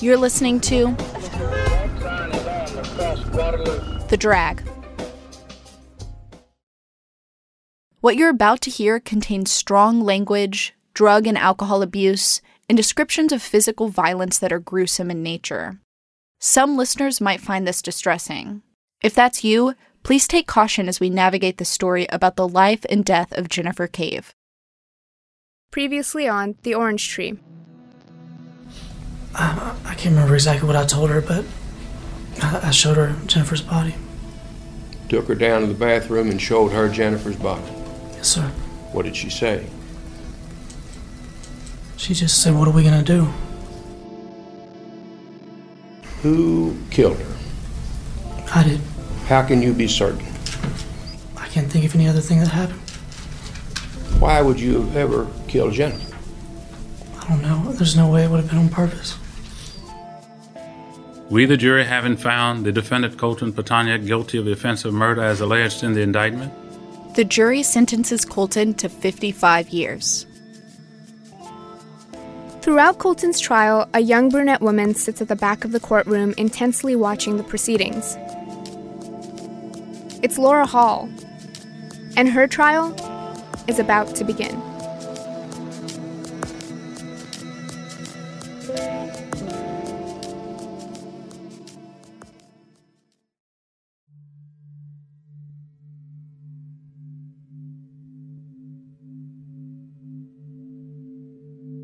You're listening to The Drag. What you're about to hear contains strong language, drug and alcohol abuse, and descriptions of physical violence that are gruesome in nature. Some listeners might find this distressing. If that's you, please take caution as we navigate the story about the life and death of Jennifer Cave. Previously on The Orange Tree. I, I can't remember exactly what I told her, but I, I showed her Jennifer's body. Took her down to the bathroom and showed her Jennifer's body. Yes, sir. What did she say? She just said, What are we gonna do? Who killed her? I did. How can you be certain? I can't think of any other thing that happened. Why would you have ever killed Jennifer? I don't know. There's no way it would have been on purpose. We, the jury, having found the defendant Colton Pitonyak guilty of the offense of murder as alleged in the indictment, The jury sentences Colton to 55 years. Throughout Colton's trial, a young brunette woman sits at the back of the courtroom intensely watching the proceedings. It's Laura Hall, and her trial is about to begin.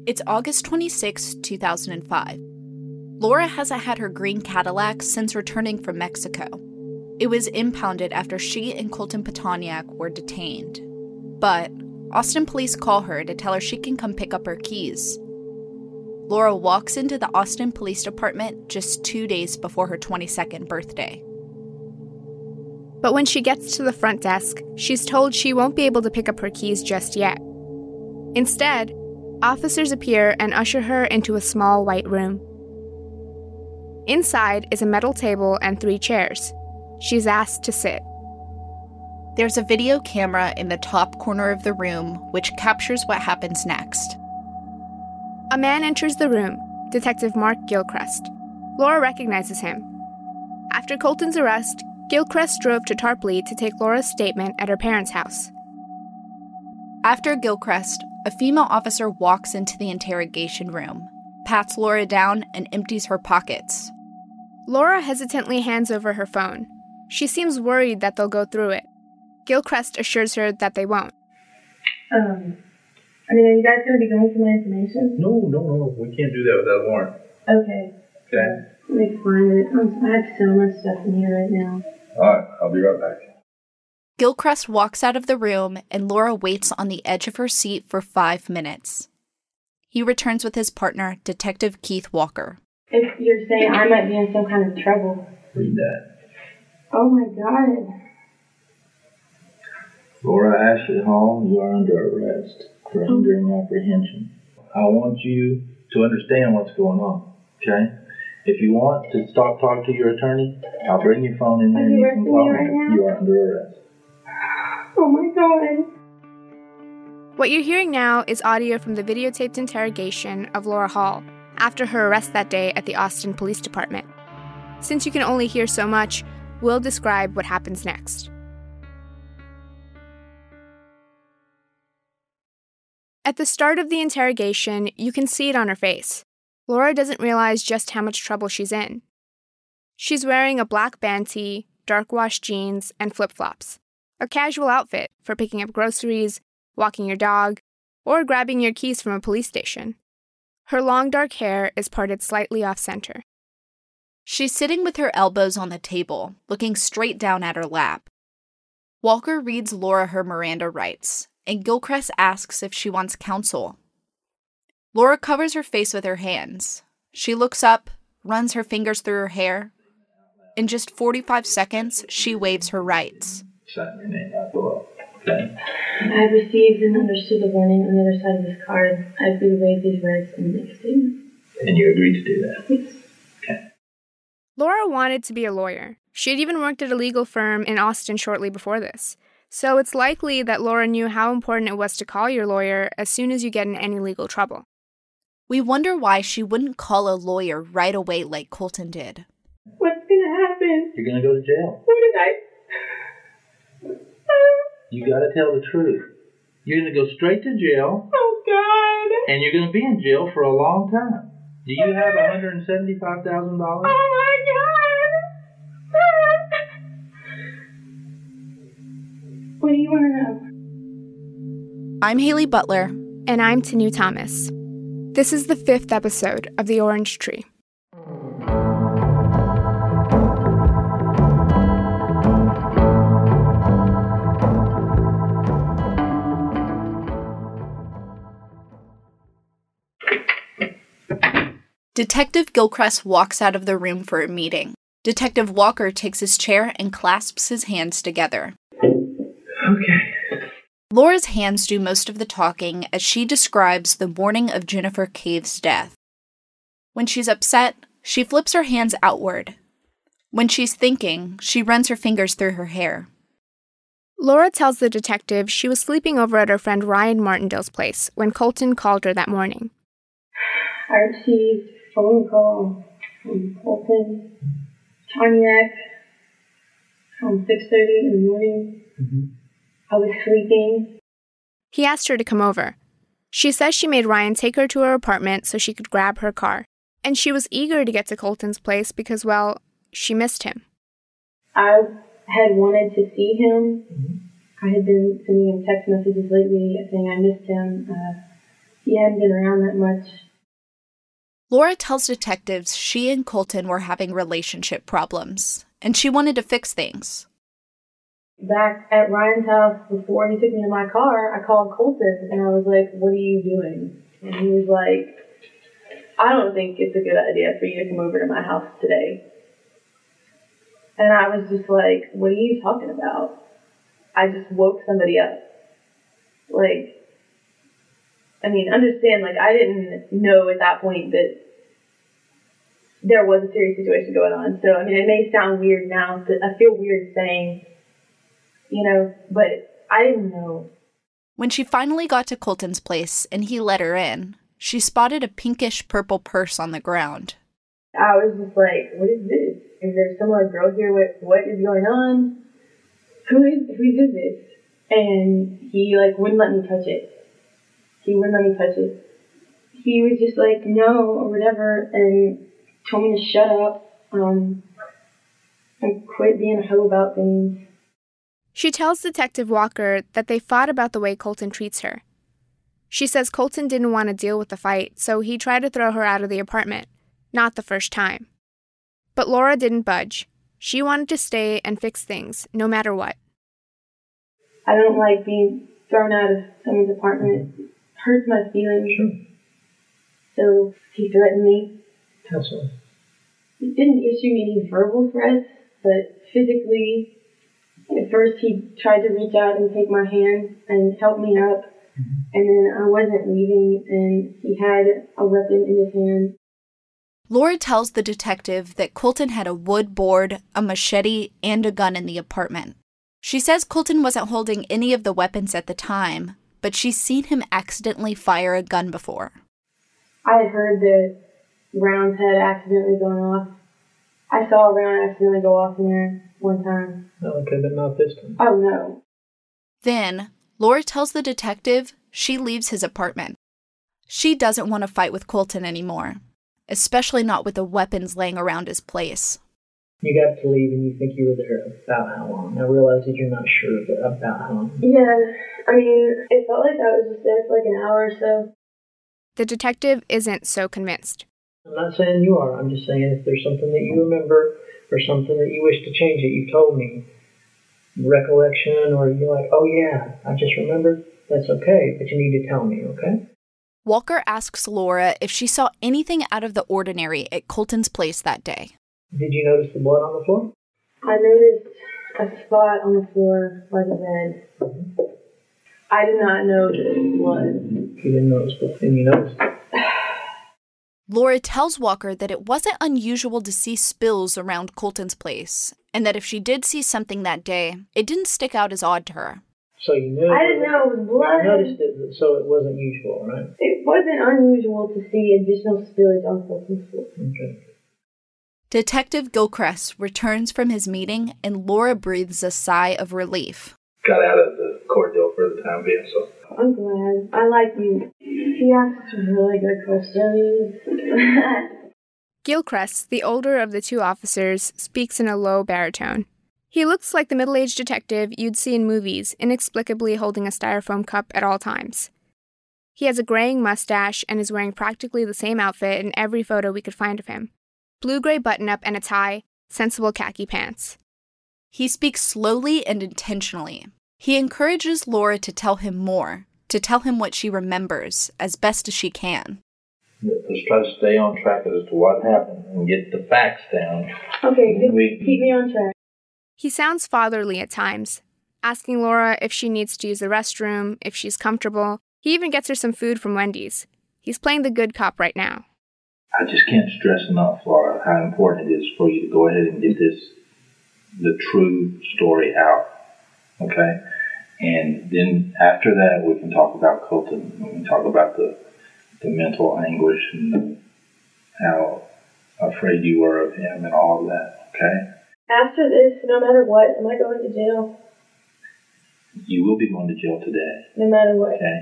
It's August 26, 2005. Laura hasn't had her green Cadillac since returning from Mexico. It was impounded after she and Colton Pitonyak were detained. But Austin police call her to tell her she can come pick up her keys. Laura walks into the Austin Police Department just two days before her 22nd birthday. But when she gets to the front desk, she's told she won't be able to pick up her keys just yet. Instead, officers appear and usher her into a small white room. Inside is a metal table and three chairs. She's asked to sit. There's a video camera in the top corner of the room which captures what happens next. A man enters the room, Detective Mark Gilchrist. Laura recognizes him. After Colton's arrest, Gilchrist drove to Tarpley to take Laura's statement at her parents' house. After Gilchrist, a female officer walks into the interrogation room, pats Laura down, and empties her pockets. Laura hesitantly hands over her phone. She seems worried that they'll go through it. Gilchrist assures her that they won't. Um, I mean, are you guys going to be going through my information? No, no, no, no. We can't do that without a warrant. Okay. Okay? Let me find it. I have so much stuff in here right now. All right. I'll be right back. Gilchrist walks out of the room, and Laura waits on the edge of her seat for five minutes. He returns with his partner, Detective Keith Walker. If you're saying I might be in some kind of trouble. Read that. Oh my god. Laura Ashley Hall, you are under arrest for oh. hindering apprehension. I want you to understand what's going on, okay? If you want to stop talking to your attorney, I'll bring your phone in there Are and you you can call me right now? You are under arrest. God. What you're hearing now is audio from the videotaped interrogation of Laura Hall after her arrest that day at the Austin Police Department. Since you can only hear so much, we'll describe what happens next. At the start of the interrogation, you can see it on her face. Laura doesn't realize just how much trouble she's in. She's wearing a black band tee, dark wash jeans, and flip flops. A casual outfit for picking up groceries, walking your dog, or grabbing your keys from a police station. Her long dark hair is parted slightly off center. She's sitting with her elbows on the table, looking straight down at her lap. Walker reads Laura her Miranda rights, and Gilchrist asks if she wants counsel. Laura covers her face with her hands. She looks up, runs her fingers through her hair. In just 45 seconds, she waives her rights. Sign your name right below. Okay? I've received and understood the warning on the other side of this card. I agree to waive these rights and make a statement. And you agreed to do that. Yes. Okay. Laura wanted to be a lawyer. She had even worked at a legal firm in Austin shortly before this. So it's likely that Laura knew how important it was to call your lawyer as soon as you get in any legal trouble. We wonder why she wouldn't call a lawyer right away like Colton did. What's gonna happen? You're gonna go to jail. What did I? You gotta tell the truth. You're gonna go straight to jail, Oh God! and you're gonna be in jail for a long time. Do you oh, have $175,000? Oh my God! What do you want to know? I'm Haley Butler. And I'm Tanu Thomas. This is the fifth episode of The Orange Tree. Detective Gilchrist walks out of the room for a meeting. Detective Walker takes his chair and clasps his hands together. Okay. Laura's hands do most of the talking as she describes the morning of Jennifer Cave's death. When she's upset, she flips her hands outward. When she's thinking, she runs her fingers through her hair. Laura tells the detective she was sleeping over at her friend Ryan Martindale's place when Colton called her that morning. I received a phone call from Colton Toniak around 6.30 in the morning. I was sleeping. He asked her to come over. She says she made Ryan take her to her apartment so she could grab her car, and she was eager to get to Colton's place because, well, she missed him. I had wanted to see him. I had been sending him text messages lately saying I missed him. Uh, he hadn't been around that much. Laura tells detectives she and Colton were having relationship problems, and she wanted to fix things. Back at Ryan's house before he took me to my car, I called Colton and I was like, What are you doing? And he was like, I don't think it's a good idea for you to come over to my house today. And I was just like, What are you talking about? I just woke somebody up. Like, I mean, understand, like, I didn't know at that point that there was a serious situation going on. So, I mean, it may sound weird now. I feel weird saying, you know, but I didn't know. When she finally got to Colton's place and he let her in, she spotted a pinkish purple purse on the ground. I was just like, what is this? Is there some other girl here? What what is going on? Who is who is this? And he like wouldn't let me touch it. He wouldn't let me touch it. He was just like no or whatever, and told me to shut up. Um, and quit being a hoe about things. She tells Detective Walker that they fought about the way Colton treats her. She says Colton didn't want to deal with the fight, so he tried to throw her out of the apartment. Not the first time. But Laura didn't budge. She wanted to stay and fix things, no matter what. I don't like being thrown out of someone's apartment. It hurts my feelings. So he threatened me. That's all. He didn't issue any verbal threats, but physically, at first he tried to reach out and take my hand and help me up. Mm-hmm. And then I wasn't leaving, and he had a weapon in his hand. Laura tells the detective that Colton had a wood board, a machete, and a gun in the apartment. She says Colton wasn't holding any of the weapons at the time, but she's seen him accidentally fire a gun before. I heard that rounds head accidentally going off. I saw a round accidentally go off in there one time. Okay, but not this time. Oh no. Then, Laura tells the detective she leaves his apartment. She doesn't want to fight with Colton anymore, especially not with the weapons laying around his place. You got to leave and you think you were there about how long? I realize that you're not sure, but about how long? Yeah, I mean, it felt like I was just there for like an hour or so. The detective isn't so convinced. I'm not saying you are. I'm just saying if there's something that you remember or something that you wish to change that you've told me, recollection, or you're like, oh yeah, I just remembered, that's okay, but you need to tell me, okay? Walker asks Laura if she saw anything out of the ordinary at Colton's place that day. Did you notice the blood on the floor? I noticed a spot on the floor by the bed. I did not know that it was blood. You didn't notice, but then you noticed. Laura tells Walker that it wasn't unusual to see spills around Colton's place, and that if she did see something that day, it didn't stick out as odd to her. So you knew. I didn't know it was blood. You noticed it, so it wasn't usual, right? It wasn't unusual to see additional spillage on Colton's floor. Okay. Detective Gilchrist returns from his meeting and Laura breathes a sigh of relief. Got out of the ordeal for the time being, so. I'm glad. I like you. He asked some really good questions. Gilchrist, the older of the two officers, speaks in a low baritone. He looks like the middle aged detective you'd see in movies, inexplicably holding a styrofoam cup at all times. He has a graying mustache and is wearing practically the same outfit in every photo we could find of him blue gray button up and a tie, sensible khaki pants. He speaks slowly and intentionally. He encourages Laura to tell him more, to tell him what she remembers as best as she can. Let's try to stay on track as to what happened and get the facts down. okay, good. We- keep me on track. He sounds fatherly at times, asking Laura if she needs to use the restroom, if she's comfortable. He even gets her some food from Wendy's. He's playing the good cop right now. I just can't stress enough, Laura, how important it is for you to go ahead and get this, the true story out. Okay? And then after that, we can talk about Colton. We can talk about the, the mental anguish and how afraid you were of him and all of that. Okay? After this, no matter what, am I going to jail? You will be going to jail today. No matter what. Okay?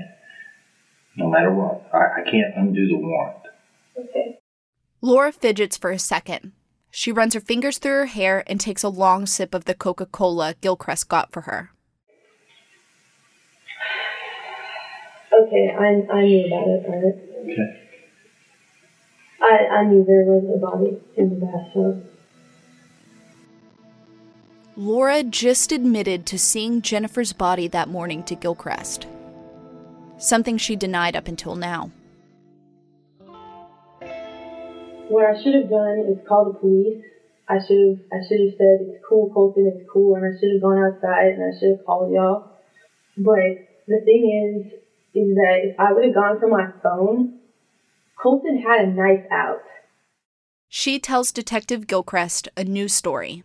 No matter what. I, I can't undo the warrant. Okay. Laura fidgets for a second. She runs her fingers through her hair and takes a long sip of the Coca Cola Gilchrist got for her. Okay, I, I knew about it, right? Okay? I, I knew there was a body in the bathtub. Laura just admitted to seeing Jennifer's body that morning to Gilchrist, something she denied up until now. What I should have done is call the police. I should have I should have said it's cool, Colton, it's cool, and I should have gone outside and I should have called y'all. But the thing is, is that if I would have gone for my phone, Colton had a knife out. She tells Detective Gilchrist a new story.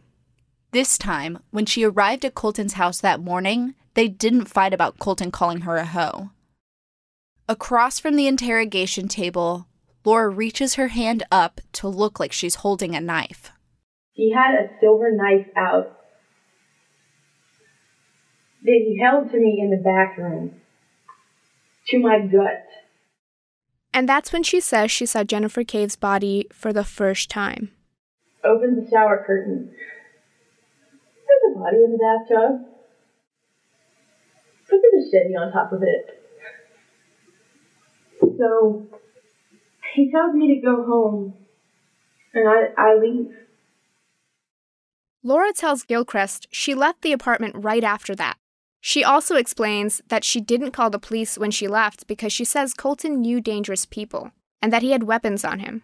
This time, when she arrived at Colton's house that morning, they didn't fight about Colton calling her a hoe. Across from the interrogation table, Laura reaches her hand up to look like she's holding a knife. He had a silver knife out that he held to me in the bathroom to my gut. And that's when she says she saw Jennifer Cave's body for the first time. Opened the shower curtain. There's a body in the bathtub. Put the machete on top of it. So he tells me to go home, and I, I leave. Laura tells Gilchrist she left the apartment right after that. She also explains that she didn't call the police when she left because she says Colton knew dangerous people and that he had weapons on him.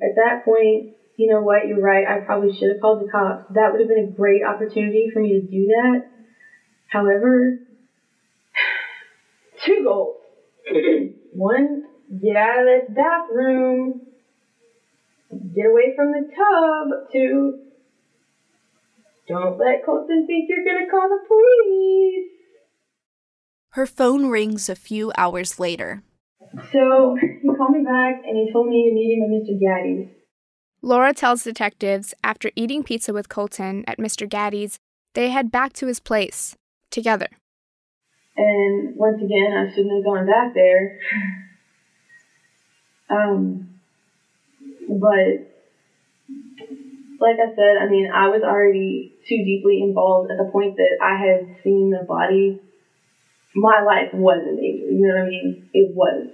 At that point, you know what, you're right, I probably should have called the cops. That would have been a great opportunity for me to do that. However, two goals. One, get out of this bathroom, get away from the tub. Two, don't let Colton think you're gonna call the police. Her phone rings a few hours later. So he called me back and he told me to meet him at Mr. Gatti's. Laura tells detectives after eating pizza with Colton at Mr. Gatti's, they head back to his place together. And once again, I shouldn't have gone back there. Um, but like I said, I mean, I was already too deeply involved at the point that I had seen the body. My life was in danger. You know what I mean? It was.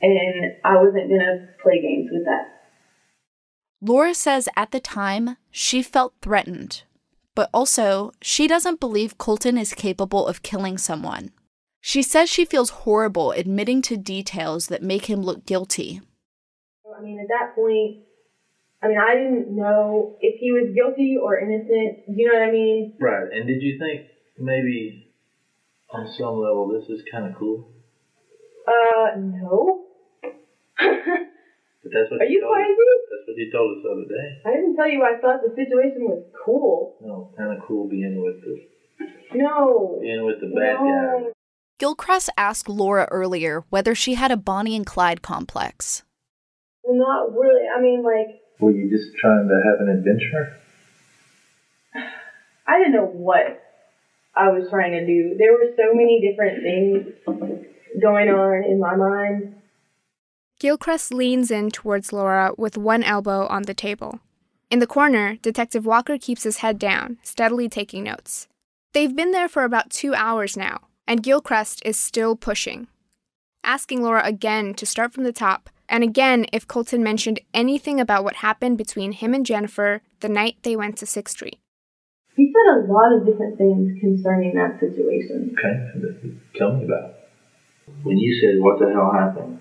And I wasn't going to play games with that. Laura says at the time she felt threatened, but also she doesn't believe Colton is capable of killing someone. She says she feels horrible admitting to details that make him look guilty. I mean, at that point, I mean, I didn't know if he was guilty or innocent. You know what I mean? Right. And did you think maybe on some level this is kind of cool? Uh, no. But that's what Are you told us- That's what you told us the other day. I didn't tell you I thought the situation was cool. No, kind of cool being with the No. Being with the bad guy. No. Gilchrist asked Laura earlier whether she had a Bonnie and Clyde complex. Not really. I mean, like, Were you just trying to have an adventure? I didn't know what I was trying to do. There were so many different things going on in my mind. Gilchrist leans in towards Laura with one elbow on the table. In the corner, Detective Walker keeps his head down, steadily taking notes. They've been there for about two hours now, and Gilchrist is still pushing, asking Laura again to start from the top, and again if Colton mentioned anything about what happened between him and Jennifer the night they went to 6th Street. He said a lot of different things concerning that situation. Okay, tell me about it. When you said, what the hell happened?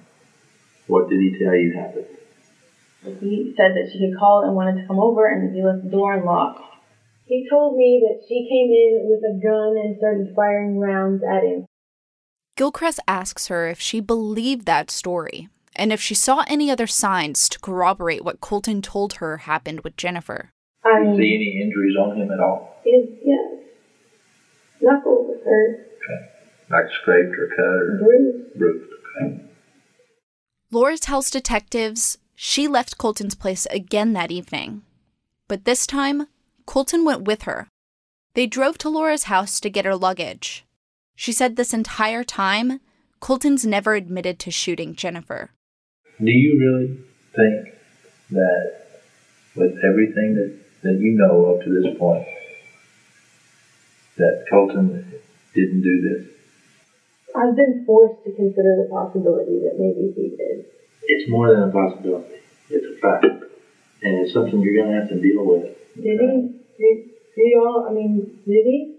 What did he tell you happened? He said that she had called and wanted to come over and that he left the door unlocked. He told me that she came in with a gun and started firing rounds at him. Gilchrist asks her if she believed that story and if she saw any other signs to corroborate what Colton told her happened with Jennifer. I Did you see any injuries on him at all? his, yes. Knuckle was hurt, Okay. Like scraped or cut or bruised. bruised? Okay. Laura tells detectives she left Colton's place again that evening. But this time, Colton went with her. They drove to Laura's house to get her luggage. She said this entire time, Colton's never admitted to shooting Jennifer. Do you really think that with everything that, that you know up to this point, that Colton didn't do this? I've been forced to consider the possibility that maybe he did. It's more than a possibility. It's a fact. And it's something you're going to have to deal with. Did he? Did, did y'all? I mean, did he?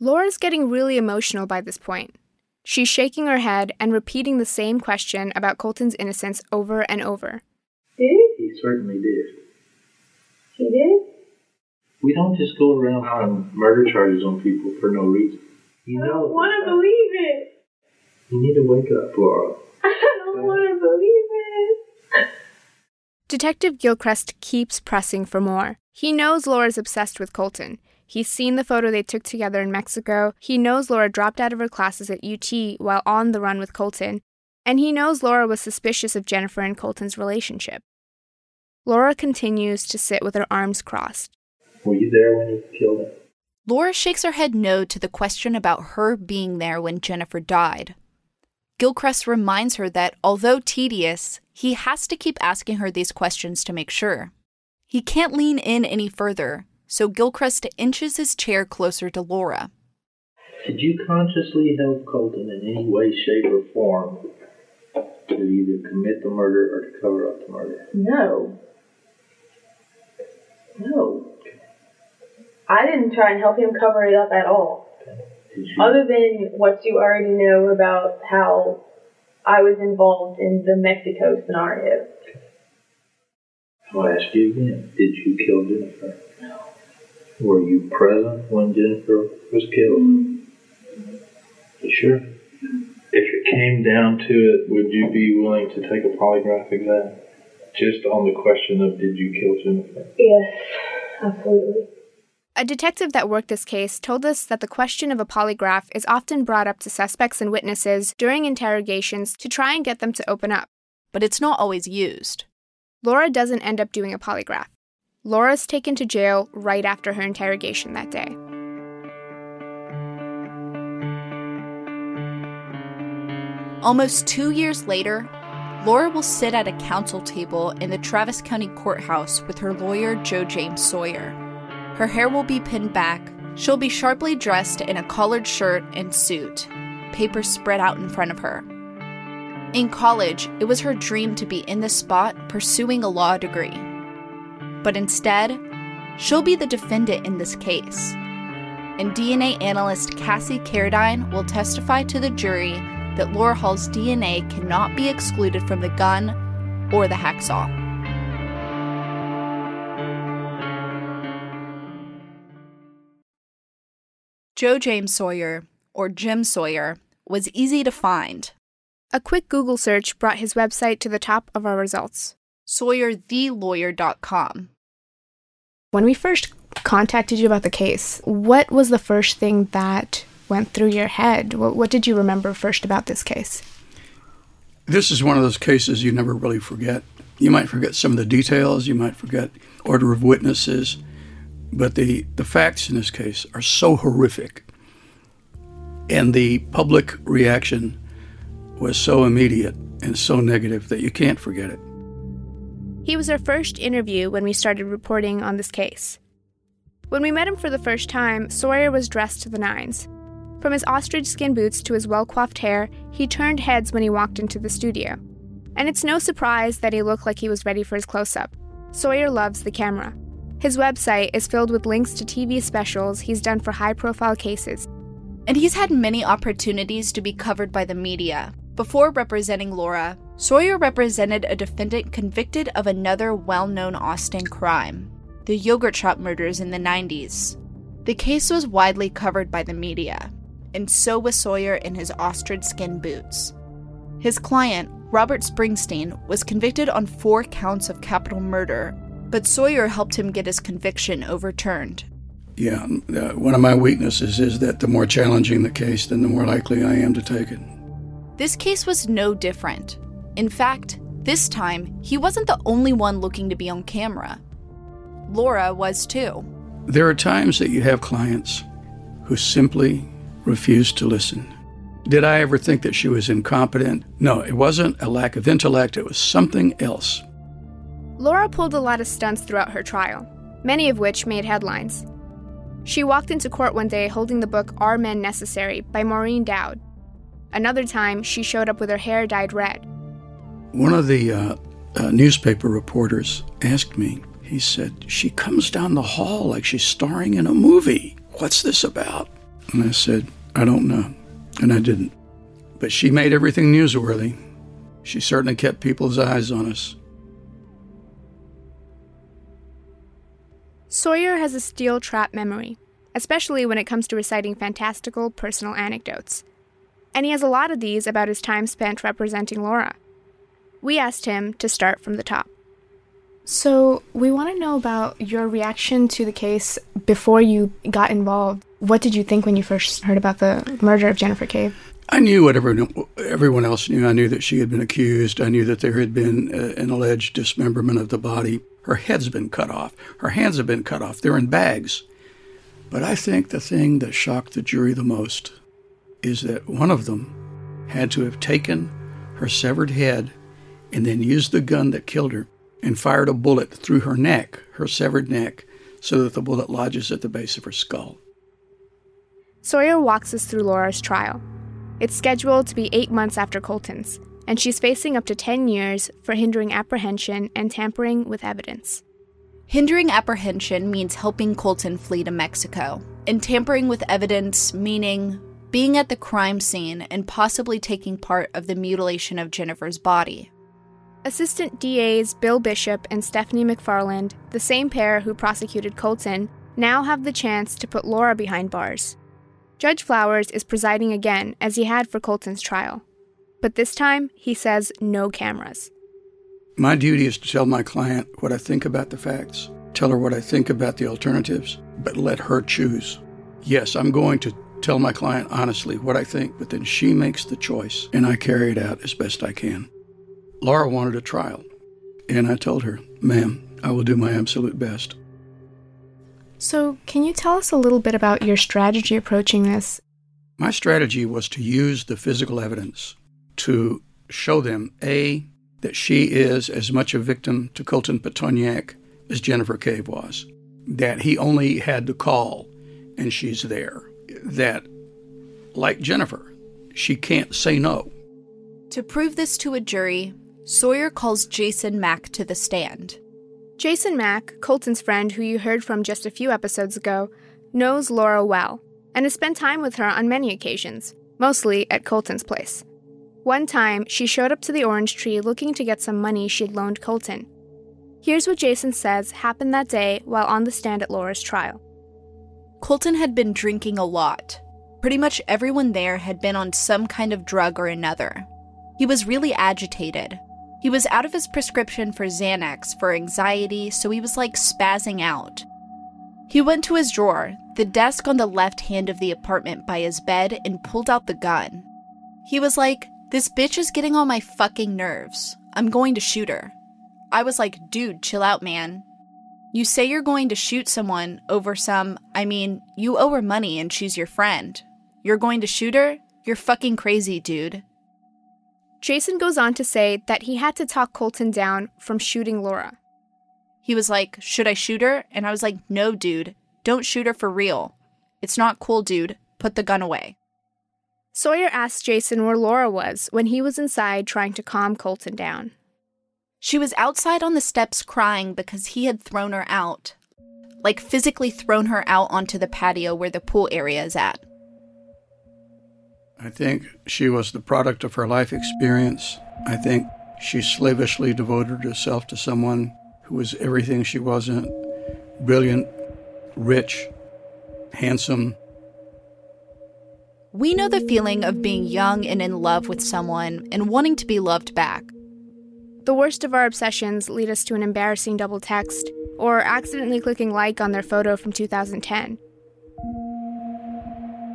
Laura's getting really emotional by this point. She's shaking her head and repeating the same question about Colton's innocence over and over. Did he? He certainly did. He did? We don't just go around filing murder charges on people for no reason. You I know, don't want to believe it. you need to wake up, Laura. I don't want to believe it. Detective Gilchrist keeps pressing for more. He knows Laura's obsessed with Colton. He's seen the photo they took together in Mexico. He knows Laura dropped out of her classes at UT while on the run with Colton. And he knows Laura was suspicious of Jennifer and Colton's relationship. Laura continues to sit with her arms crossed. Were you there when he killed him? Laura shakes her head no to the question about her being there when Jennifer died. Gilchrist reminds her that although tedious, he has to keep asking her these questions to make sure. He can't lean in any further, so Gilchrist inches his chair closer to Laura. Did you consciously help Colton in any way, shape, or form to either commit the murder or to cover up the murder? No. No. I didn't try and help him cover it up at all. Other than what you already know about how I was involved in the Mexico scenario. I'll ask you again. Did you kill Jennifer? No. Were you present when Jennifer was killed? Mm-hmm. You sure? Mm-hmm. If it came down to it, would you be willing to take a polygraph exam? Just on the question of did you kill Jennifer? Yes, absolutely. A detective that worked this case told us that the question of a polygraph is often brought up to suspects and witnesses during interrogations to try and get them to open up. But it's not always used. Laura doesn't end up doing a polygraph. Laura's taken to jail right after her interrogation that day. Almost two years later, Laura will sit at a counsel table in the Travis County Courthouse with her lawyer, Joe James Sawyer. Her hair will be pinned back. She'll be sharply dressed in a collared shirt and suit, papers spread out in front of her. In college, it was her dream to be in the spot pursuing a law degree. But instead, she'll be the defendant in this case. And DNA analyst Cassie Carradine will testify to the jury that Laura Hall's DNA cannot be excluded from the gun or the hacksaw. Joe James Sawyer, or Jim Sawyer, was easy to find. A quick Google search brought his website to the top of our results. SawyerTheLawyer.com. When we first contacted you about the case, what was the first thing that went through your head? What, what did you remember first about this case? This is one of those cases you never really forget. You might forget some of the details, you might forget order of witnesses, but the, the facts in this case are so horrific. And the public reaction was so immediate and so negative that you can't forget it. He was our first interview when we started reporting on this case. When we met him for the first time, Sawyer was dressed to the nines. From his ostrich skin boots to his well coiffed hair, he turned heads when he walked into the studio. And it's no surprise that he looked like he was ready for his close up. Sawyer loves the camera. His website is filled with links to TV specials he's done for high profile cases. And he's had many opportunities to be covered by the media. Before representing Laura, Sawyer represented a defendant convicted of another well known Austin crime the yogurt shop murders in the 90s. The case was widely covered by the media, and so was Sawyer in his ostrich skin boots. His client, Robert Springsteen, was convicted on four counts of capital murder, but Sawyer helped him get his conviction overturned. Yeah, uh, one of my weaknesses is that the more challenging the case, then the more likely I am to take it. This case was no different. In fact, this time, he wasn't the only one looking to be on camera. Laura was too. There are times that you have clients who simply refuse to listen. Did I ever think that she was incompetent? No, it wasn't a lack of intellect, it was something else. Laura pulled a lot of stunts throughout her trial, many of which made headlines. She walked into court one day holding the book Are Men Necessary by Maureen Dowd. Another time, she showed up with her hair dyed red. One of the uh, uh, newspaper reporters asked me, he said, She comes down the hall like she's starring in a movie. What's this about? And I said, I don't know. And I didn't. But she made everything newsworthy. She certainly kept people's eyes on us. Sawyer has a steel trap memory, especially when it comes to reciting fantastical personal anecdotes. And he has a lot of these about his time spent representing Laura. We asked him to start from the top. So, we want to know about your reaction to the case before you got involved. What did you think when you first heard about the murder of Jennifer Cave? I knew what everyone, else knew. I knew that she had been accused. I knew that there had been uh, an alleged dismemberment of the body. Her head's been cut off. Her hands have been cut off. They're in bags. But I think the thing that shocked the jury the most is that one of them had to have taken her severed head and then used the gun that killed her and fired a bullet through her neck, her severed neck, so that the bullet lodges at the base of her skull. Sawyer walks us through Laura's trial. It's scheduled to be eight months after Colton's, and she's facing up to 10 years for hindering apprehension and tampering with evidence. Hindering apprehension means helping Colton flee to Mexico, and tampering with evidence meaning being at the crime scene and possibly taking part of the mutilation of Jennifer's body. Assistant DAs Bill Bishop and Stephanie McFarland, the same pair who prosecuted Colton, now have the chance to put Laura behind bars. Judge Flowers is presiding again, as he had for Colton's trial. But this time, he says no cameras. My duty is to tell my client what I think about the facts, tell her what I think about the alternatives, but let her choose. Yes, I'm going to tell my client honestly what I think, but then she makes the choice, and I carry it out as best I can. Laura wanted a trial, and I told her, ma'am, I will do my absolute best. So, can you tell us a little bit about your strategy approaching this? My strategy was to use the physical evidence to show them A, that she is as much a victim to Colton Pitonyak as Jennifer Cave was, that he only had to call and she's there, that, like Jennifer, she can't say no. To prove this to a jury, Sawyer calls Jason Mack to the stand. Jason Mack, Colton's friend who you heard from just a few episodes ago, knows Laura well and has spent time with her on many occasions, mostly at Colton's place. One time, she showed up to the orange tree looking to get some money she'd loaned Colton. Here's what Jason says happened that day while on the stand at Laura's trial. Colton had been drinking a lot. Pretty much everyone there had been on some kind of drug or another. He was really agitated, he was out of his prescription for Xanax for anxiety, so he was like spazzing out. He went to his drawer, the desk on the left hand of the apartment by his bed, and pulled out the gun. He was like, This bitch is getting on my fucking nerves. I'm going to shoot her. I was like, Dude, chill out, man. You say you're going to shoot someone over some, I mean, you owe her money and she's your friend. You're going to shoot her? You're fucking crazy, dude. Jason goes on to say that he had to talk Colton down from shooting Laura. He was like, Should I shoot her? And I was like, No, dude. Don't shoot her for real. It's not cool, dude. Put the gun away. Sawyer asked Jason where Laura was when he was inside trying to calm Colton down. She was outside on the steps crying because he had thrown her out. Like physically thrown her out onto the patio where the pool area is at. I think she was the product of her life experience. I think she slavishly devoted herself to someone who was everything she wasn't brilliant, rich, handsome. We know the feeling of being young and in love with someone and wanting to be loved back. The worst of our obsessions lead us to an embarrassing double text or accidentally clicking like on their photo from 2010.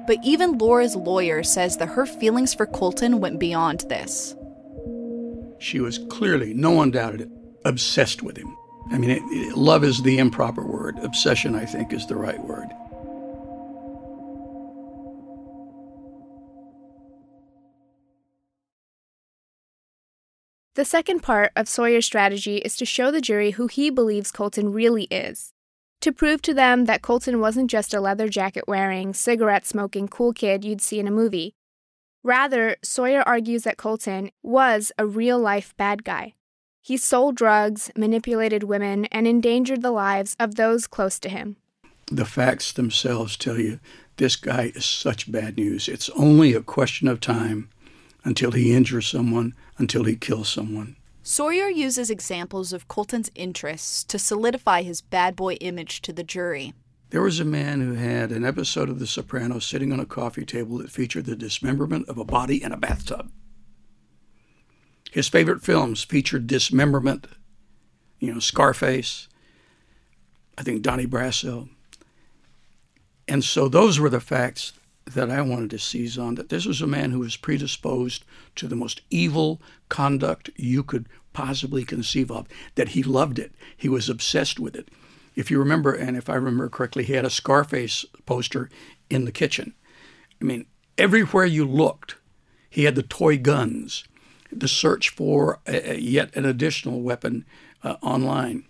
But even Laura's lawyer says that her feelings for Colton went beyond this. She was clearly, no one doubted it, obsessed with him. I mean, it, it, love is the improper word. Obsession, I think, is the right word. The second part of Sawyer's strategy is to show the jury who he believes Colton really is to prove to them that Colton wasn't just a leather jacket wearing, cigarette smoking cool kid you'd see in a movie. Rather, Sawyer argues that Colton was a real life bad guy. He sold drugs, manipulated women, and endangered the lives of those close to him. The facts themselves tell you this guy is such bad news. It's only a question of time until he injures someone, until he kills someone. Sawyer uses examples of Colton's interests to solidify his bad boy image to the jury. There was a man who had an episode of The Sopranos sitting on a coffee table that featured the dismemberment of a body in a bathtub. His favorite films featured dismemberment, you know, Scarface, I think Donnie Brasco. And so those were the facts that I wanted to seize on that this was a man who was predisposed to the most evil conduct you could possibly conceive of, that he loved it. He was obsessed with it. If you remember, and if I remember correctly, he had a Scarface poster in the kitchen. I mean, everywhere you looked, he had the toy guns, the search for a, a, yet an additional weapon uh, online.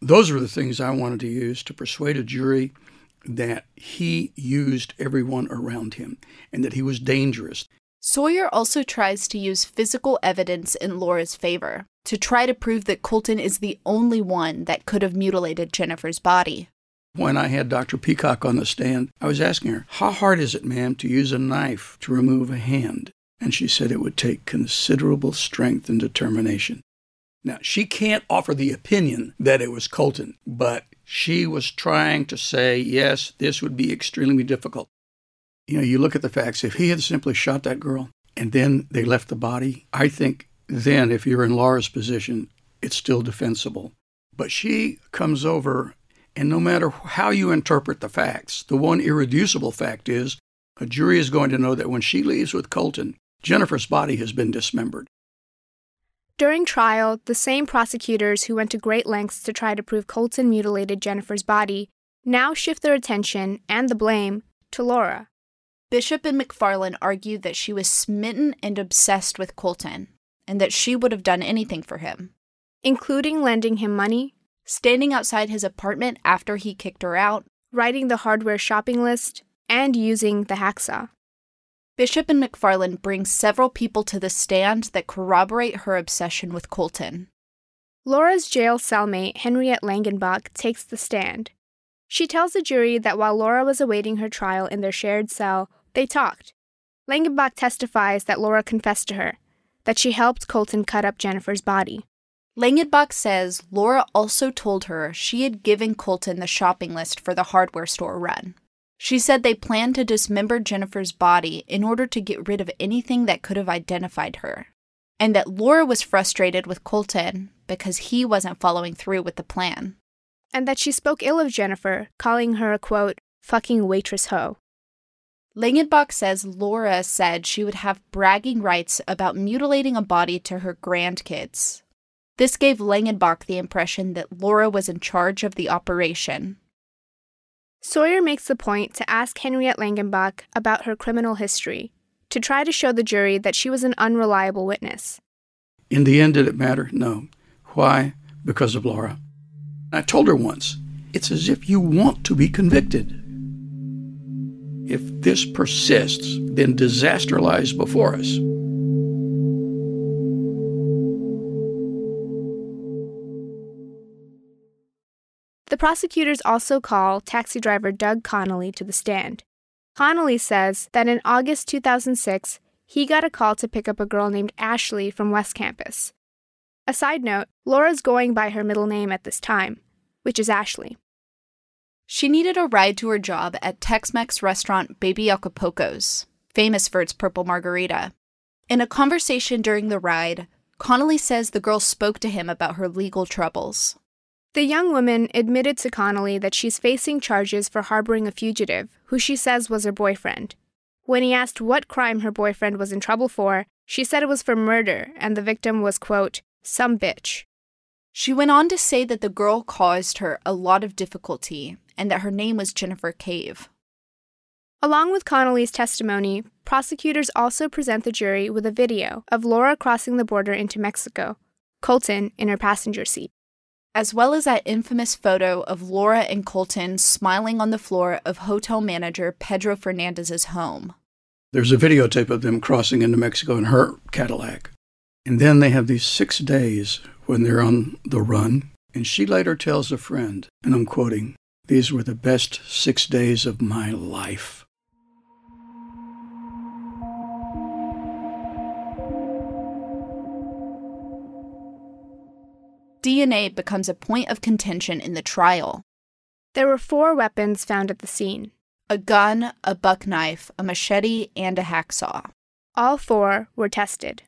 Those were the things I wanted to use to persuade a jury that he used everyone around him and that he was dangerous. Sawyer also tries to use physical evidence in Laura's favor to try to prove that Colton is the only one that could have mutilated Jennifer's body. When I had Dr. Peacock on the stand, I was asking her, How hard is it, ma'am, to use a knife to remove a hand? And she said it would take considerable strength and determination. Now, she can't offer the opinion that it was Colton, but she was trying to say, yes, this would be extremely difficult. You know, you look at the facts. If he had simply shot that girl and then they left the body, I think then, if you're in Laura's position, it's still defensible. But she comes over, and no matter how you interpret the facts, the one irreducible fact is a jury is going to know that when she leaves with Colton, Jennifer's body has been dismembered. During trial, the same prosecutors who went to great lengths to try to prove Colton mutilated Jennifer's body now shift their attention and the blame to Laura. Bishop and McFarland argued that she was smitten and obsessed with Colton, and that she would have done anything for him, including lending him money, standing outside his apartment after he kicked her out, writing the hardware shopping list, and using the hacksaw. Bishop and McFarland bring several people to the stand that corroborate her obsession with Colton. Laura's jail cellmate, Henriette Langenbach, takes the stand. She tells the jury that while Laura was awaiting her trial in their shared cell, they talked. Langenbach testifies that Laura confessed to her, that she helped Colton cut up Jennifer's body. Langenbach says Laura also told her she had given Colton the shopping list for the hardware store run. She said they planned to dismember Jennifer's body in order to get rid of anything that could have identified her, and that Laura was frustrated with Colton because he wasn't following through with the plan. and that she spoke ill of Jennifer, calling her a quote, fucking waitress hoe. Langenbach says Laura said she would have bragging rights about mutilating a body to her grandkids. This gave Langenbach the impression that Laura was in charge of the operation. Sawyer makes the point to ask Henriette Langenbach about her criminal history, to try to show the jury that she was an unreliable witness. In the end, did it matter? No. Why? Because of Laura. I told her once, it's as if you want to be convicted. If this persists, then disaster lies before us. Prosecutors also call taxi driver Doug Connolly to the stand. Connolly says that in August 2006, he got a call to pick up a girl named Ashley from West Campus. A side note Laura's going by her middle name at this time, which is Ashley. She needed a ride to her job at Tex Mex restaurant Baby Acapulco's, famous for its purple margarita. In a conversation during the ride, Connolly says the girl spoke to him about her legal troubles. The young woman admitted to Connolly that she's facing charges for harboring a fugitive, who she says was her boyfriend. When he asked what crime her boyfriend was in trouble for, she said it was for murder, and the victim was, quote, some bitch. She went on to say that the girl caused her a lot of difficulty and that her name was Jennifer Cave. Along with Connolly's testimony, prosecutors also present the jury with a video of Laura crossing the border into Mexico, Colton in her passenger seat as well as that infamous photo of Laura and Colton smiling on the floor of hotel manager Pedro Fernandez's home. There's a videotape of them crossing into Mexico in her Cadillac. And then they have these six days when they're on the run. And she later tells a friend, and I'm quoting, These were the best six days of my life. DNA becomes a point of contention in the trial. There were four weapons found at the scene a gun, a buck knife, a machete, and a hacksaw. All four were tested.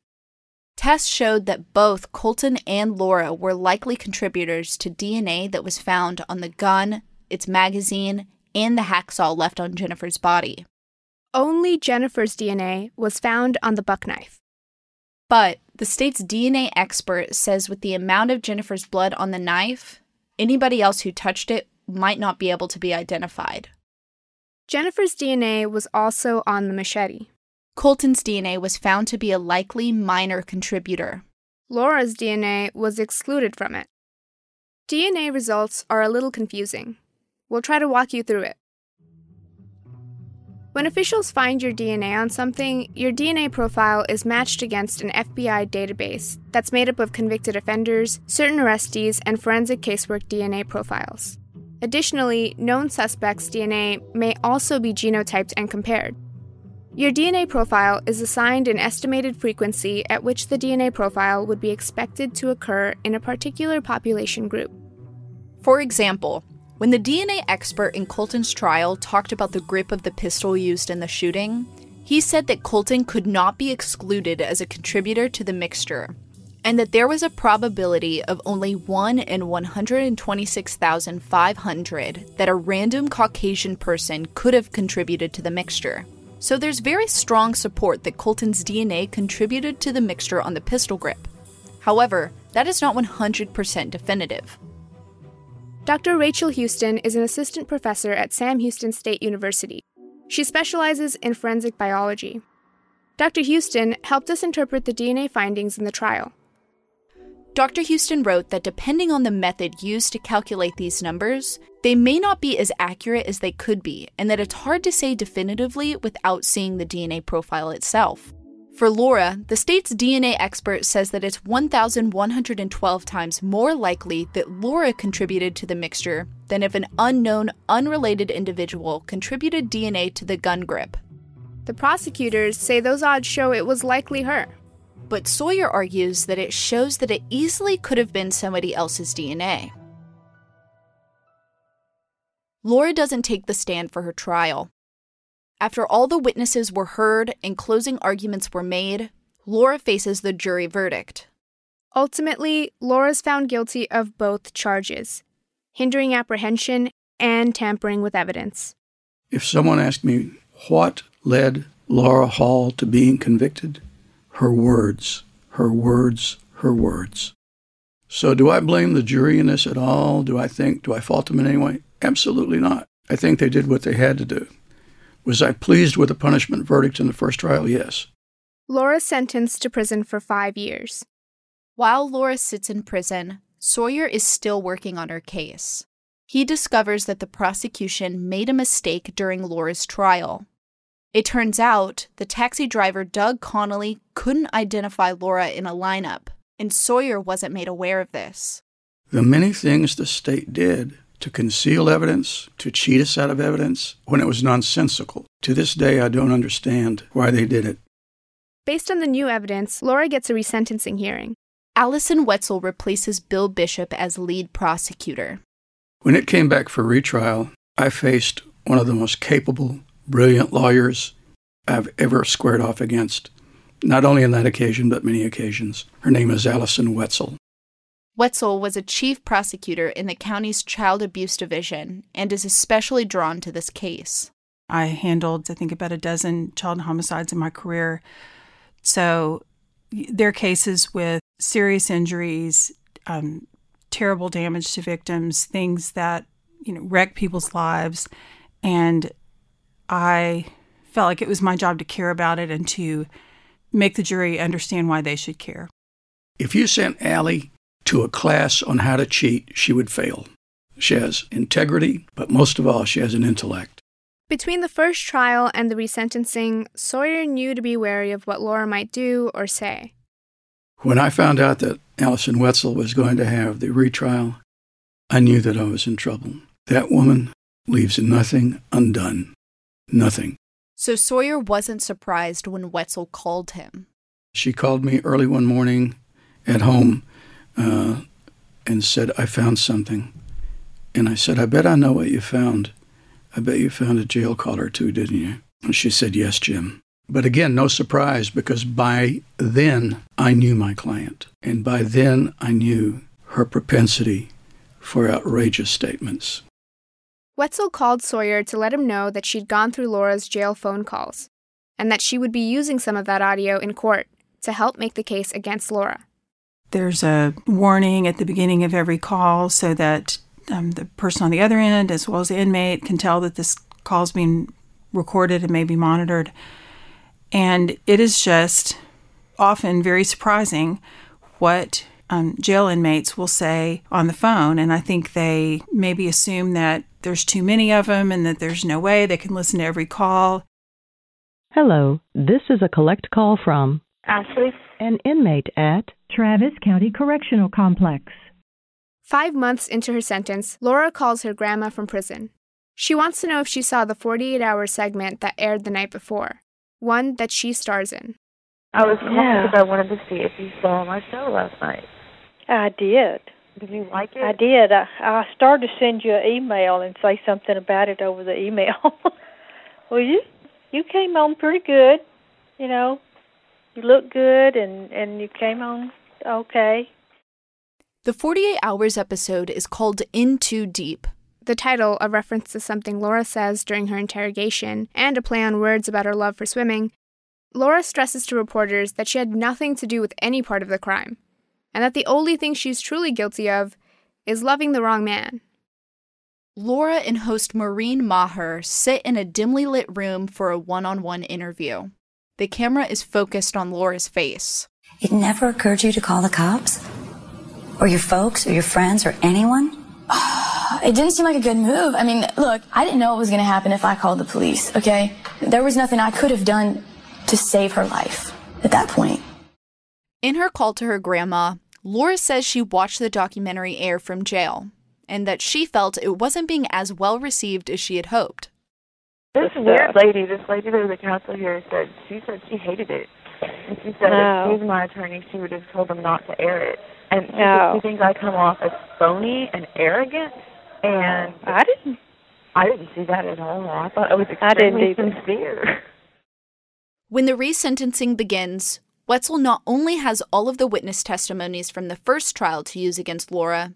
Tests showed that both Colton and Laura were likely contributors to DNA that was found on the gun, its magazine, and the hacksaw left on Jennifer's body. Only Jennifer's DNA was found on the buck knife. But the state's DNA expert says with the amount of Jennifer's blood on the knife, anybody else who touched it might not be able to be identified. Jennifer's DNA was also on the machete. Colton's DNA was found to be a likely minor contributor. Laura's DNA was excluded from it. DNA results are a little confusing. We'll try to walk you through it. When officials find your DNA on something, your DNA profile is matched against an FBI database that's made up of convicted offenders, certain arrestees, and forensic casework DNA profiles. Additionally, known suspects' DNA may also be genotyped and compared. Your DNA profile is assigned an estimated frequency at which the DNA profile would be expected to occur in a particular population group. For example, when the DNA expert in Colton's trial talked about the grip of the pistol used in the shooting, he said that Colton could not be excluded as a contributor to the mixture, and that there was a probability of only 1 in 126,500 that a random Caucasian person could have contributed to the mixture. So there's very strong support that Colton's DNA contributed to the mixture on the pistol grip. However, that is not 100% definitive. Dr. Rachel Houston is an assistant professor at Sam Houston State University. She specializes in forensic biology. Dr. Houston helped us interpret the DNA findings in the trial. Dr. Houston wrote that depending on the method used to calculate these numbers, they may not be as accurate as they could be, and that it's hard to say definitively without seeing the DNA profile itself. For Laura, the state's DNA expert says that it's 1,112 times more likely that Laura contributed to the mixture than if an unknown, unrelated individual contributed DNA to the gun grip. The prosecutors say those odds show it was likely her. But Sawyer argues that it shows that it easily could have been somebody else's DNA. Laura doesn't take the stand for her trial. After all the witnesses were heard and closing arguments were made, Laura faces the jury verdict. Ultimately, Laura's found guilty of both charges. hindering apprehension, and tampering with evidence. If someone asked me what led Laura Hall to being convicted, her words, her words, her words. So, do I blame the jury in this at all? Do I think, do I fault them in any way? Absolutely not. I think they did what they had to do. Was I pleased with the punishment verdict in the first trial? Yes. Laura sentenced to prison for five years. While Laura sits in prison, Sawyer is still working on her case. He discovers that the prosecution made a mistake during Laura's trial. It turns out the taxi driver Doug Connolly couldn't identify Laura in a lineup, and Sawyer wasn't made aware of this. The many things the state did to conceal evidence, to cheat us out of evidence, when it was nonsensical. To this day, I don't understand why they did it. Based on the new evidence, Laura gets a resentencing hearing. Allison Wetzel replaces Bill Bishop as lead prosecutor. When it came back for retrial, I faced one of the most capable, brilliant lawyers I've ever squared off against, not only on that occasion, but many occasions. Her name is Allison Wetzel. Wetzel was a chief prosecutor in the county's child abuse division and is especially drawn to this case. I handled, I think, about a dozen child homicides in my career. So there are cases with serious injuries, um, terrible damage to victims, things that you know wreck people's lives, and I felt like it was my job to care about it and to make the jury understand why they should care. If you sent Allie to a class on how to cheat, she would fail. She has integrity, but most of all, she has an intellect. Between the first trial and the resentencing, Sawyer knew to be wary of what Laura might do or say. When I found out that Allison Wetzel was going to have the retrial, I knew that I was in trouble. That woman leaves nothing undone. Nothing. So Sawyer wasn't surprised when Wetzel called him. She called me early one morning at home uh, and said, I found something. And I said, I bet I know what you found. I bet you found a jail call or two, didn't you? And she said, Yes, Jim. But again, no surprise because by then I knew my client. And by then I knew her propensity for outrageous statements. Wetzel called Sawyer to let him know that she'd gone through Laura's jail phone calls and that she would be using some of that audio in court to help make the case against Laura. There's a warning at the beginning of every call so that um, the person on the other end, as well as the inmate, can tell that this call is being recorded and may be monitored. And it is just often very surprising what um, jail inmates will say on the phone. And I think they maybe assume that there's too many of them and that there's no way they can listen to every call. Hello, this is a collect call from Ashley, an inmate at Travis County Correctional Complex. Five months into her sentence, Laura calls her grandma from prison. She wants to know if she saw the 48 hour segment that aired the night before, one that she stars in. I was calling yeah. because I wanted to see if you saw my show last night. I did. Did you like it? I did. I, I started to send you an email and say something about it over the email. well, you you came on pretty good. You know, you looked good, and and you came on okay. The 48 Hours episode is called In Too Deep. The title, a reference to something Laura says during her interrogation, and a play on words about her love for swimming, Laura stresses to reporters that she had nothing to do with any part of the crime, and that the only thing she's truly guilty of is loving the wrong man. Laura and host Maureen Maher sit in a dimly lit room for a one on one interview. The camera is focused on Laura's face. It never occurred to you to call the cops? Or your folks, or your friends, or anyone? It didn't seem like a good move. I mean, look, I didn't know what was going to happen if I called the police, okay? There was nothing I could have done to save her life at that point. In her call to her grandma, Laura says she watched the documentary air from jail and that she felt it wasn't being as well received as she had hoped. This weird lady, this lady that was a counselor here, said she said she hated it. And she said No. if oh. she was my attorney, she would have told them not to air it. And she, No. said oh. she thinks I come off as phony and arrogant. And I didn't. I didn't see that at all. I thought it was I didn't extremely either. sincere. When the resentencing begins, Wetzel not only has all of the witness testimonies from the first trial to use against Laura,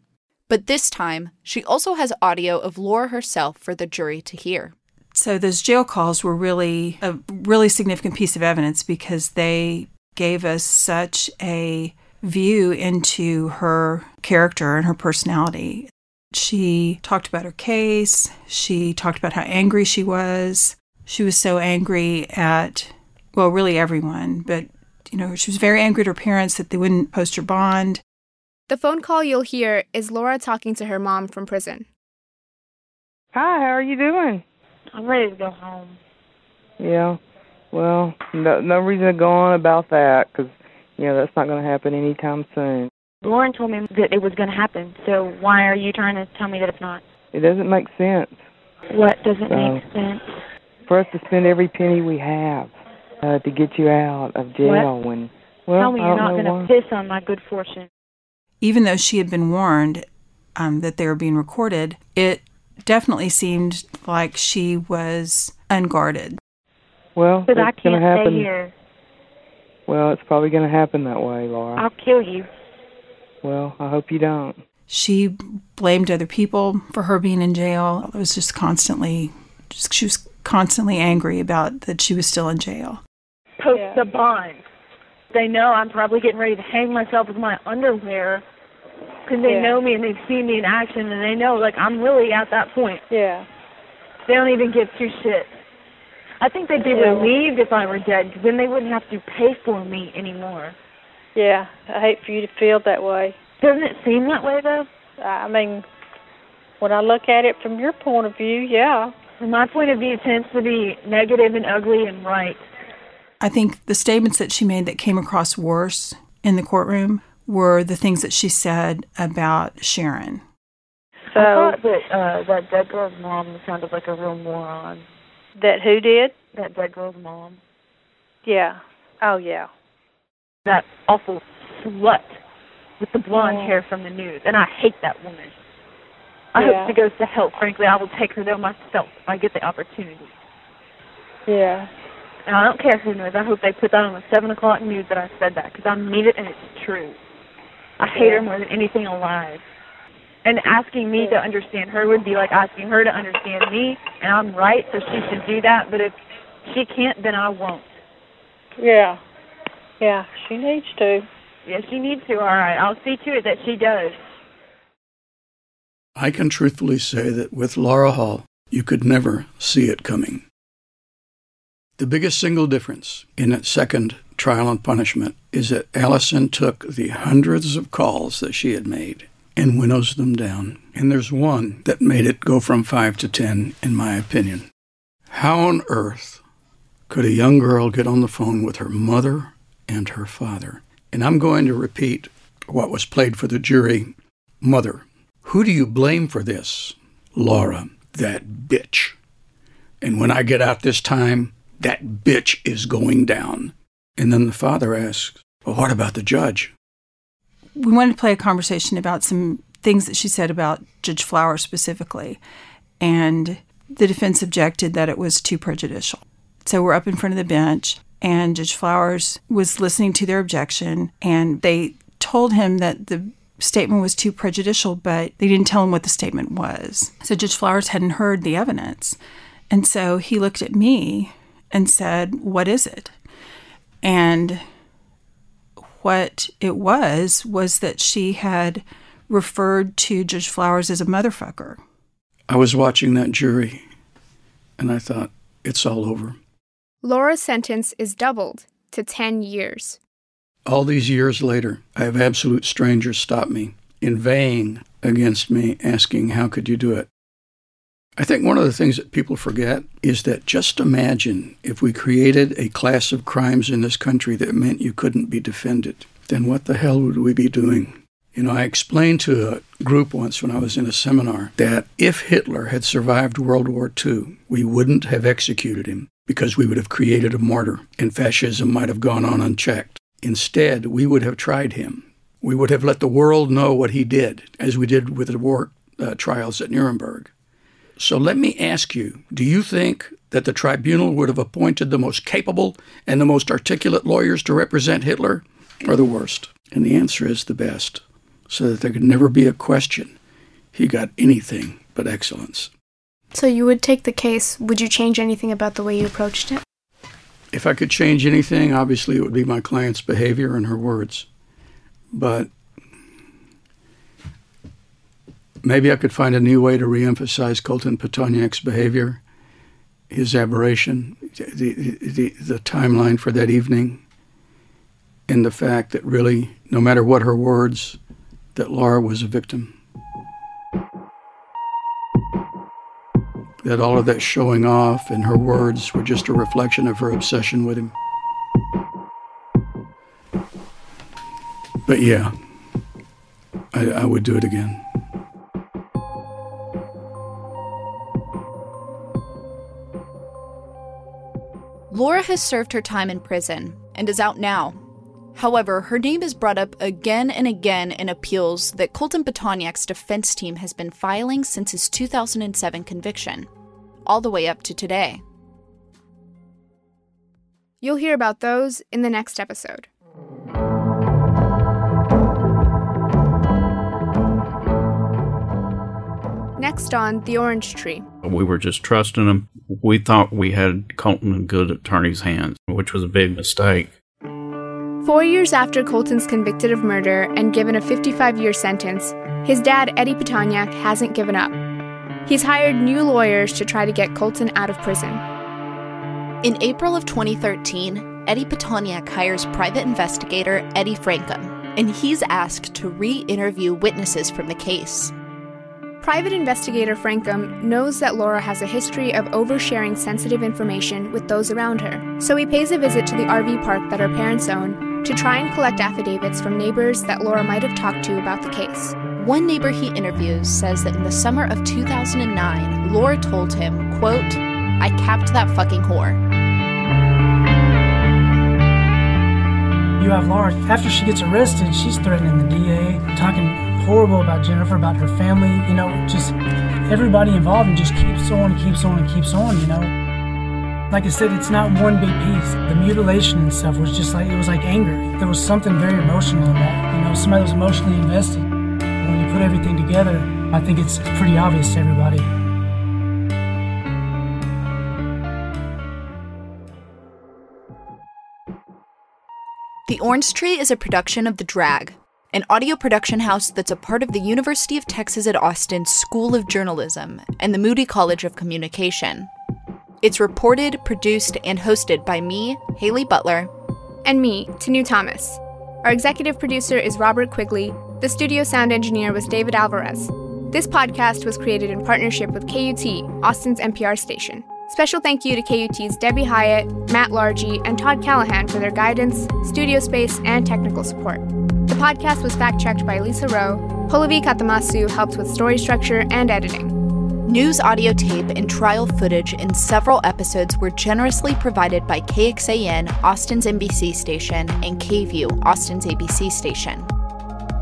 But this time, she also has audio of Laura herself for the jury to hear. So those jail calls were really a really significant piece of evidence because they gave us such a view into her character and her personality. She talked about her case. She talked about how angry she was. She was so angry at, well, really everyone, but, you know, she was very angry at her parents that they wouldn't post her bond. The phone call you'll hear is Laura talking to her mom from prison. Hi, how are you doing? I'm ready to go home. Yeah. Well, no, no reason to go on about that because, you know, that's not going to happen anytime soon. Lauren told me that it was going to happen, so why are you trying to tell me that it's not? It doesn't make sense. What doesn't So- make sense? For us to spend every penny we have uh, to get you out of jail when, well, tell me you're don't going to piss on my good fortune. Even though she had been warned um, that they were being recorded, it definitely seemed like she was unguarded. Well, Because I it's going can't to happen. stay here. Well, it's probably going to happen that way, Laura. I'll kill you. Well, I hope you don't. She blamed other people for her being in jail. It was just constantly, just, she was constantly angry about that she was still in jail. Post the bond. They know I'm probably getting ready to hang myself with my underwear because they Yeah. know me and they've seen me in action and they know like I'm really at that point. Yeah. They don't even give two shits. I think they'd be Yeah. relieved if I were dead because then they wouldn't have to pay for me anymore. Yeah. I hate for you to feel that way. Doesn't it seem that way though? I mean, when I look at it from your point of view, yeah. From my point of view, it tends to be negative and ugly and right. I think the statements that she made that came across worse in the courtroom were the things that she said about Sharon. So I thought that uh, that dead girl's mom sounded like a real moron. that who did? That dead girl's mom. Yeah. Oh yeah. That awful slut with the blonde Yeah. hair from the news, and I hate that woman. I Yeah. hope she goes to hell. Frankly, I will take her there myself if I get the opportunity. Yeah. And I don't care who knows. I hope they put that on the seven o'clock news that I said that because I mean it and it's true. I hate her more than anything alive. And asking me to understand her would be like asking her to understand me, and I'm right, so she should do that. But if she can't, then I won't. Yeah. Yeah. She needs to. Yeah, she needs to. All right, I'll see to it that she does. I can truthfully say that with Laura Hall, you could never see it coming. The biggest single difference in that second trial and punishment is that Allison took the hundreds of calls that she had made and winnows them down. And there's one that made it go from five to ten, in my opinion. How on earth could a young girl get on the phone with her mother and her father? And I'm going to repeat what was played for the jury Mother, who do you blame for this? Laura, that bitch. And when I get out this time, that bitch is going down. And then the father asks, Well, what about the judge? We wanted to play a conversation about some things that she said about Judge Flower specifically. And the defense objected that it was too prejudicial. So we're up in front of the bench, and Judge Flowers was listening to their objection, and they told him that the statement was too prejudicial, but they didn't tell him what the statement was. So Judge Flowers hadn't heard the evidence. And so he looked at me and said, What is it? And what it was was that she had referred to Judge Flowers as a motherfucker. I was watching that jury, and I thought, It's all over. Laura's sentence is doubled to 10 years. All these years later, I have absolute strangers stop me, inveighing against me, asking, How could you do it? I think one of the things that people forget is that just imagine if we created a class of crimes in this country that meant you couldn't be defended, then what the hell would we be doing? You know, I explained to a group once when I was in a seminar that if Hitler had survived World War II, we wouldn't have executed him because we would have created a martyr and fascism might have gone on unchecked. Instead, we would have tried him. We would have let the world know what he did, as we did with the war uh, trials at Nuremberg. So let me ask you do you think that the tribunal would have appointed the most capable and the most articulate lawyers to represent Hitler or the worst? And the answer is the best, so that there could never be a question he got anything but excellence. So you would take the case. Would you change anything about the way you approached it? If I could change anything, obviously it would be my client's behavior and her words. But maybe I could find a new way to reemphasize Colton Pitonyak's behavior, his aberration, the, the, the timeline for that evening, and the fact that really, no matter what her words, that Laura was a victim. That all of that showing off and her words were just a reflection of her obsession with him. But yeah, I, I would do it again. Laura has served her time in prison and is out now. However, her name is brought up again and again in appeals that Colton Pitonyak's defense team has been filing since his 2007 conviction, all the way up to today. You'll hear about those in the next episode. Next on The Orange Tree. We were just trusting him. We thought we had Colton in good attorney's hands, which was a big mistake. Four years after Colton's convicted of murder and given a 55 year sentence, his dad, Eddie Pitonyak, hasn't given up. He's hired new lawyers to try to get Colton out of prison. In April of 2013, Eddie Pitonyak hires private investigator Eddie Frankum, and he's asked to re interview witnesses from the case. Private investigator Frankum knows that Laura has a history of oversharing sensitive information with those around her, so he pays a visit to the RV park that her parents own to try and collect affidavits from neighbors that Laura might have talked to about the case. One neighbor he interviews says that in the summer of 2009, Laura told him, quote, I capped that fucking whore. You have Laura, after she gets arrested, she's threatening the DA, talking horrible about Jennifer, about her family, you know, just everybody involved and just keeps on keeps on keeps on, you know. Like I said, it's not one big piece. The mutilation and stuff was just like, it was like anger. There was something very emotional in that, you know, somebody was emotionally invested. And when you put everything together, I think it's pretty obvious to everybody. The Orange Tree is a production of The Drag, an audio production house that's a part of the University of Texas at Austin School of Journalism and the Moody College of Communication. It's reported, produced, and hosted by me, Haley Butler, and me, Tanu Thomas. Our executive producer is Robert Quigley. The studio sound engineer was David Alvarez. This podcast was created in partnership with KUT, Austin's NPR station. Special thank you to KUT's Debbie Hiott, Matt Largey, and Todd Callahan for their guidance, studio space, and technical support. The podcast was fact checked by Lisa Rowe. Polavi Katamasu helped with story structure and editing. News audio tape and trial footage in several episodes were generously provided by KXAN, Austin's NBC station, and KVUE, Austin's ABC station.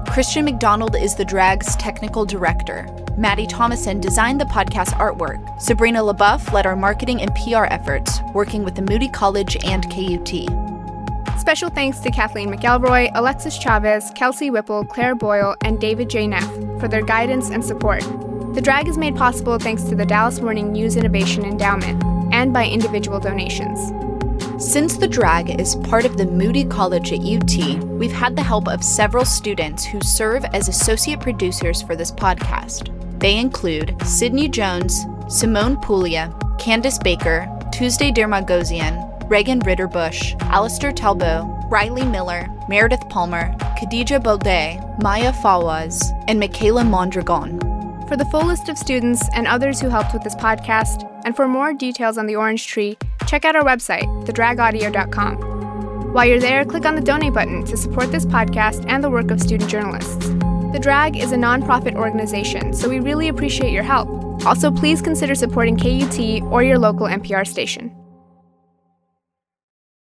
Christian McDonald is the drag's technical director. Maddie Thomason designed the podcast artwork. Sabrina LaBeouf led our marketing and PR efforts, working with the Moody College and KUT. Special thanks to Kathleen McElroy, Alexis Chavez, Kelsey Whipple, Claire Boyle, and David J. Neff for their guidance and support. The drag is made possible thanks to the Dallas Morning News Innovation Endowment and by individual donations. Since the drag is part of the Moody College at UT, we've had the help of several students who serve as associate producers for this podcast. They include Sydney Jones, Simone Puglia, Candace Baker, Tuesday Dermagosian, Reagan Ritterbush, Alistair Talbot, Riley Miller, Meredith Palmer, Khadija Baudet, Maya Fawaz, and Michaela Mondragon. For the full list of students and others who helped with this podcast, and for more details on the Orange Tree, check out our website, thedragaudio.com. While you're there, click on the donate button to support this podcast and the work of student journalists. The Drag is a nonprofit organization, so we really appreciate your help. Also, please consider supporting KUT or your local NPR station.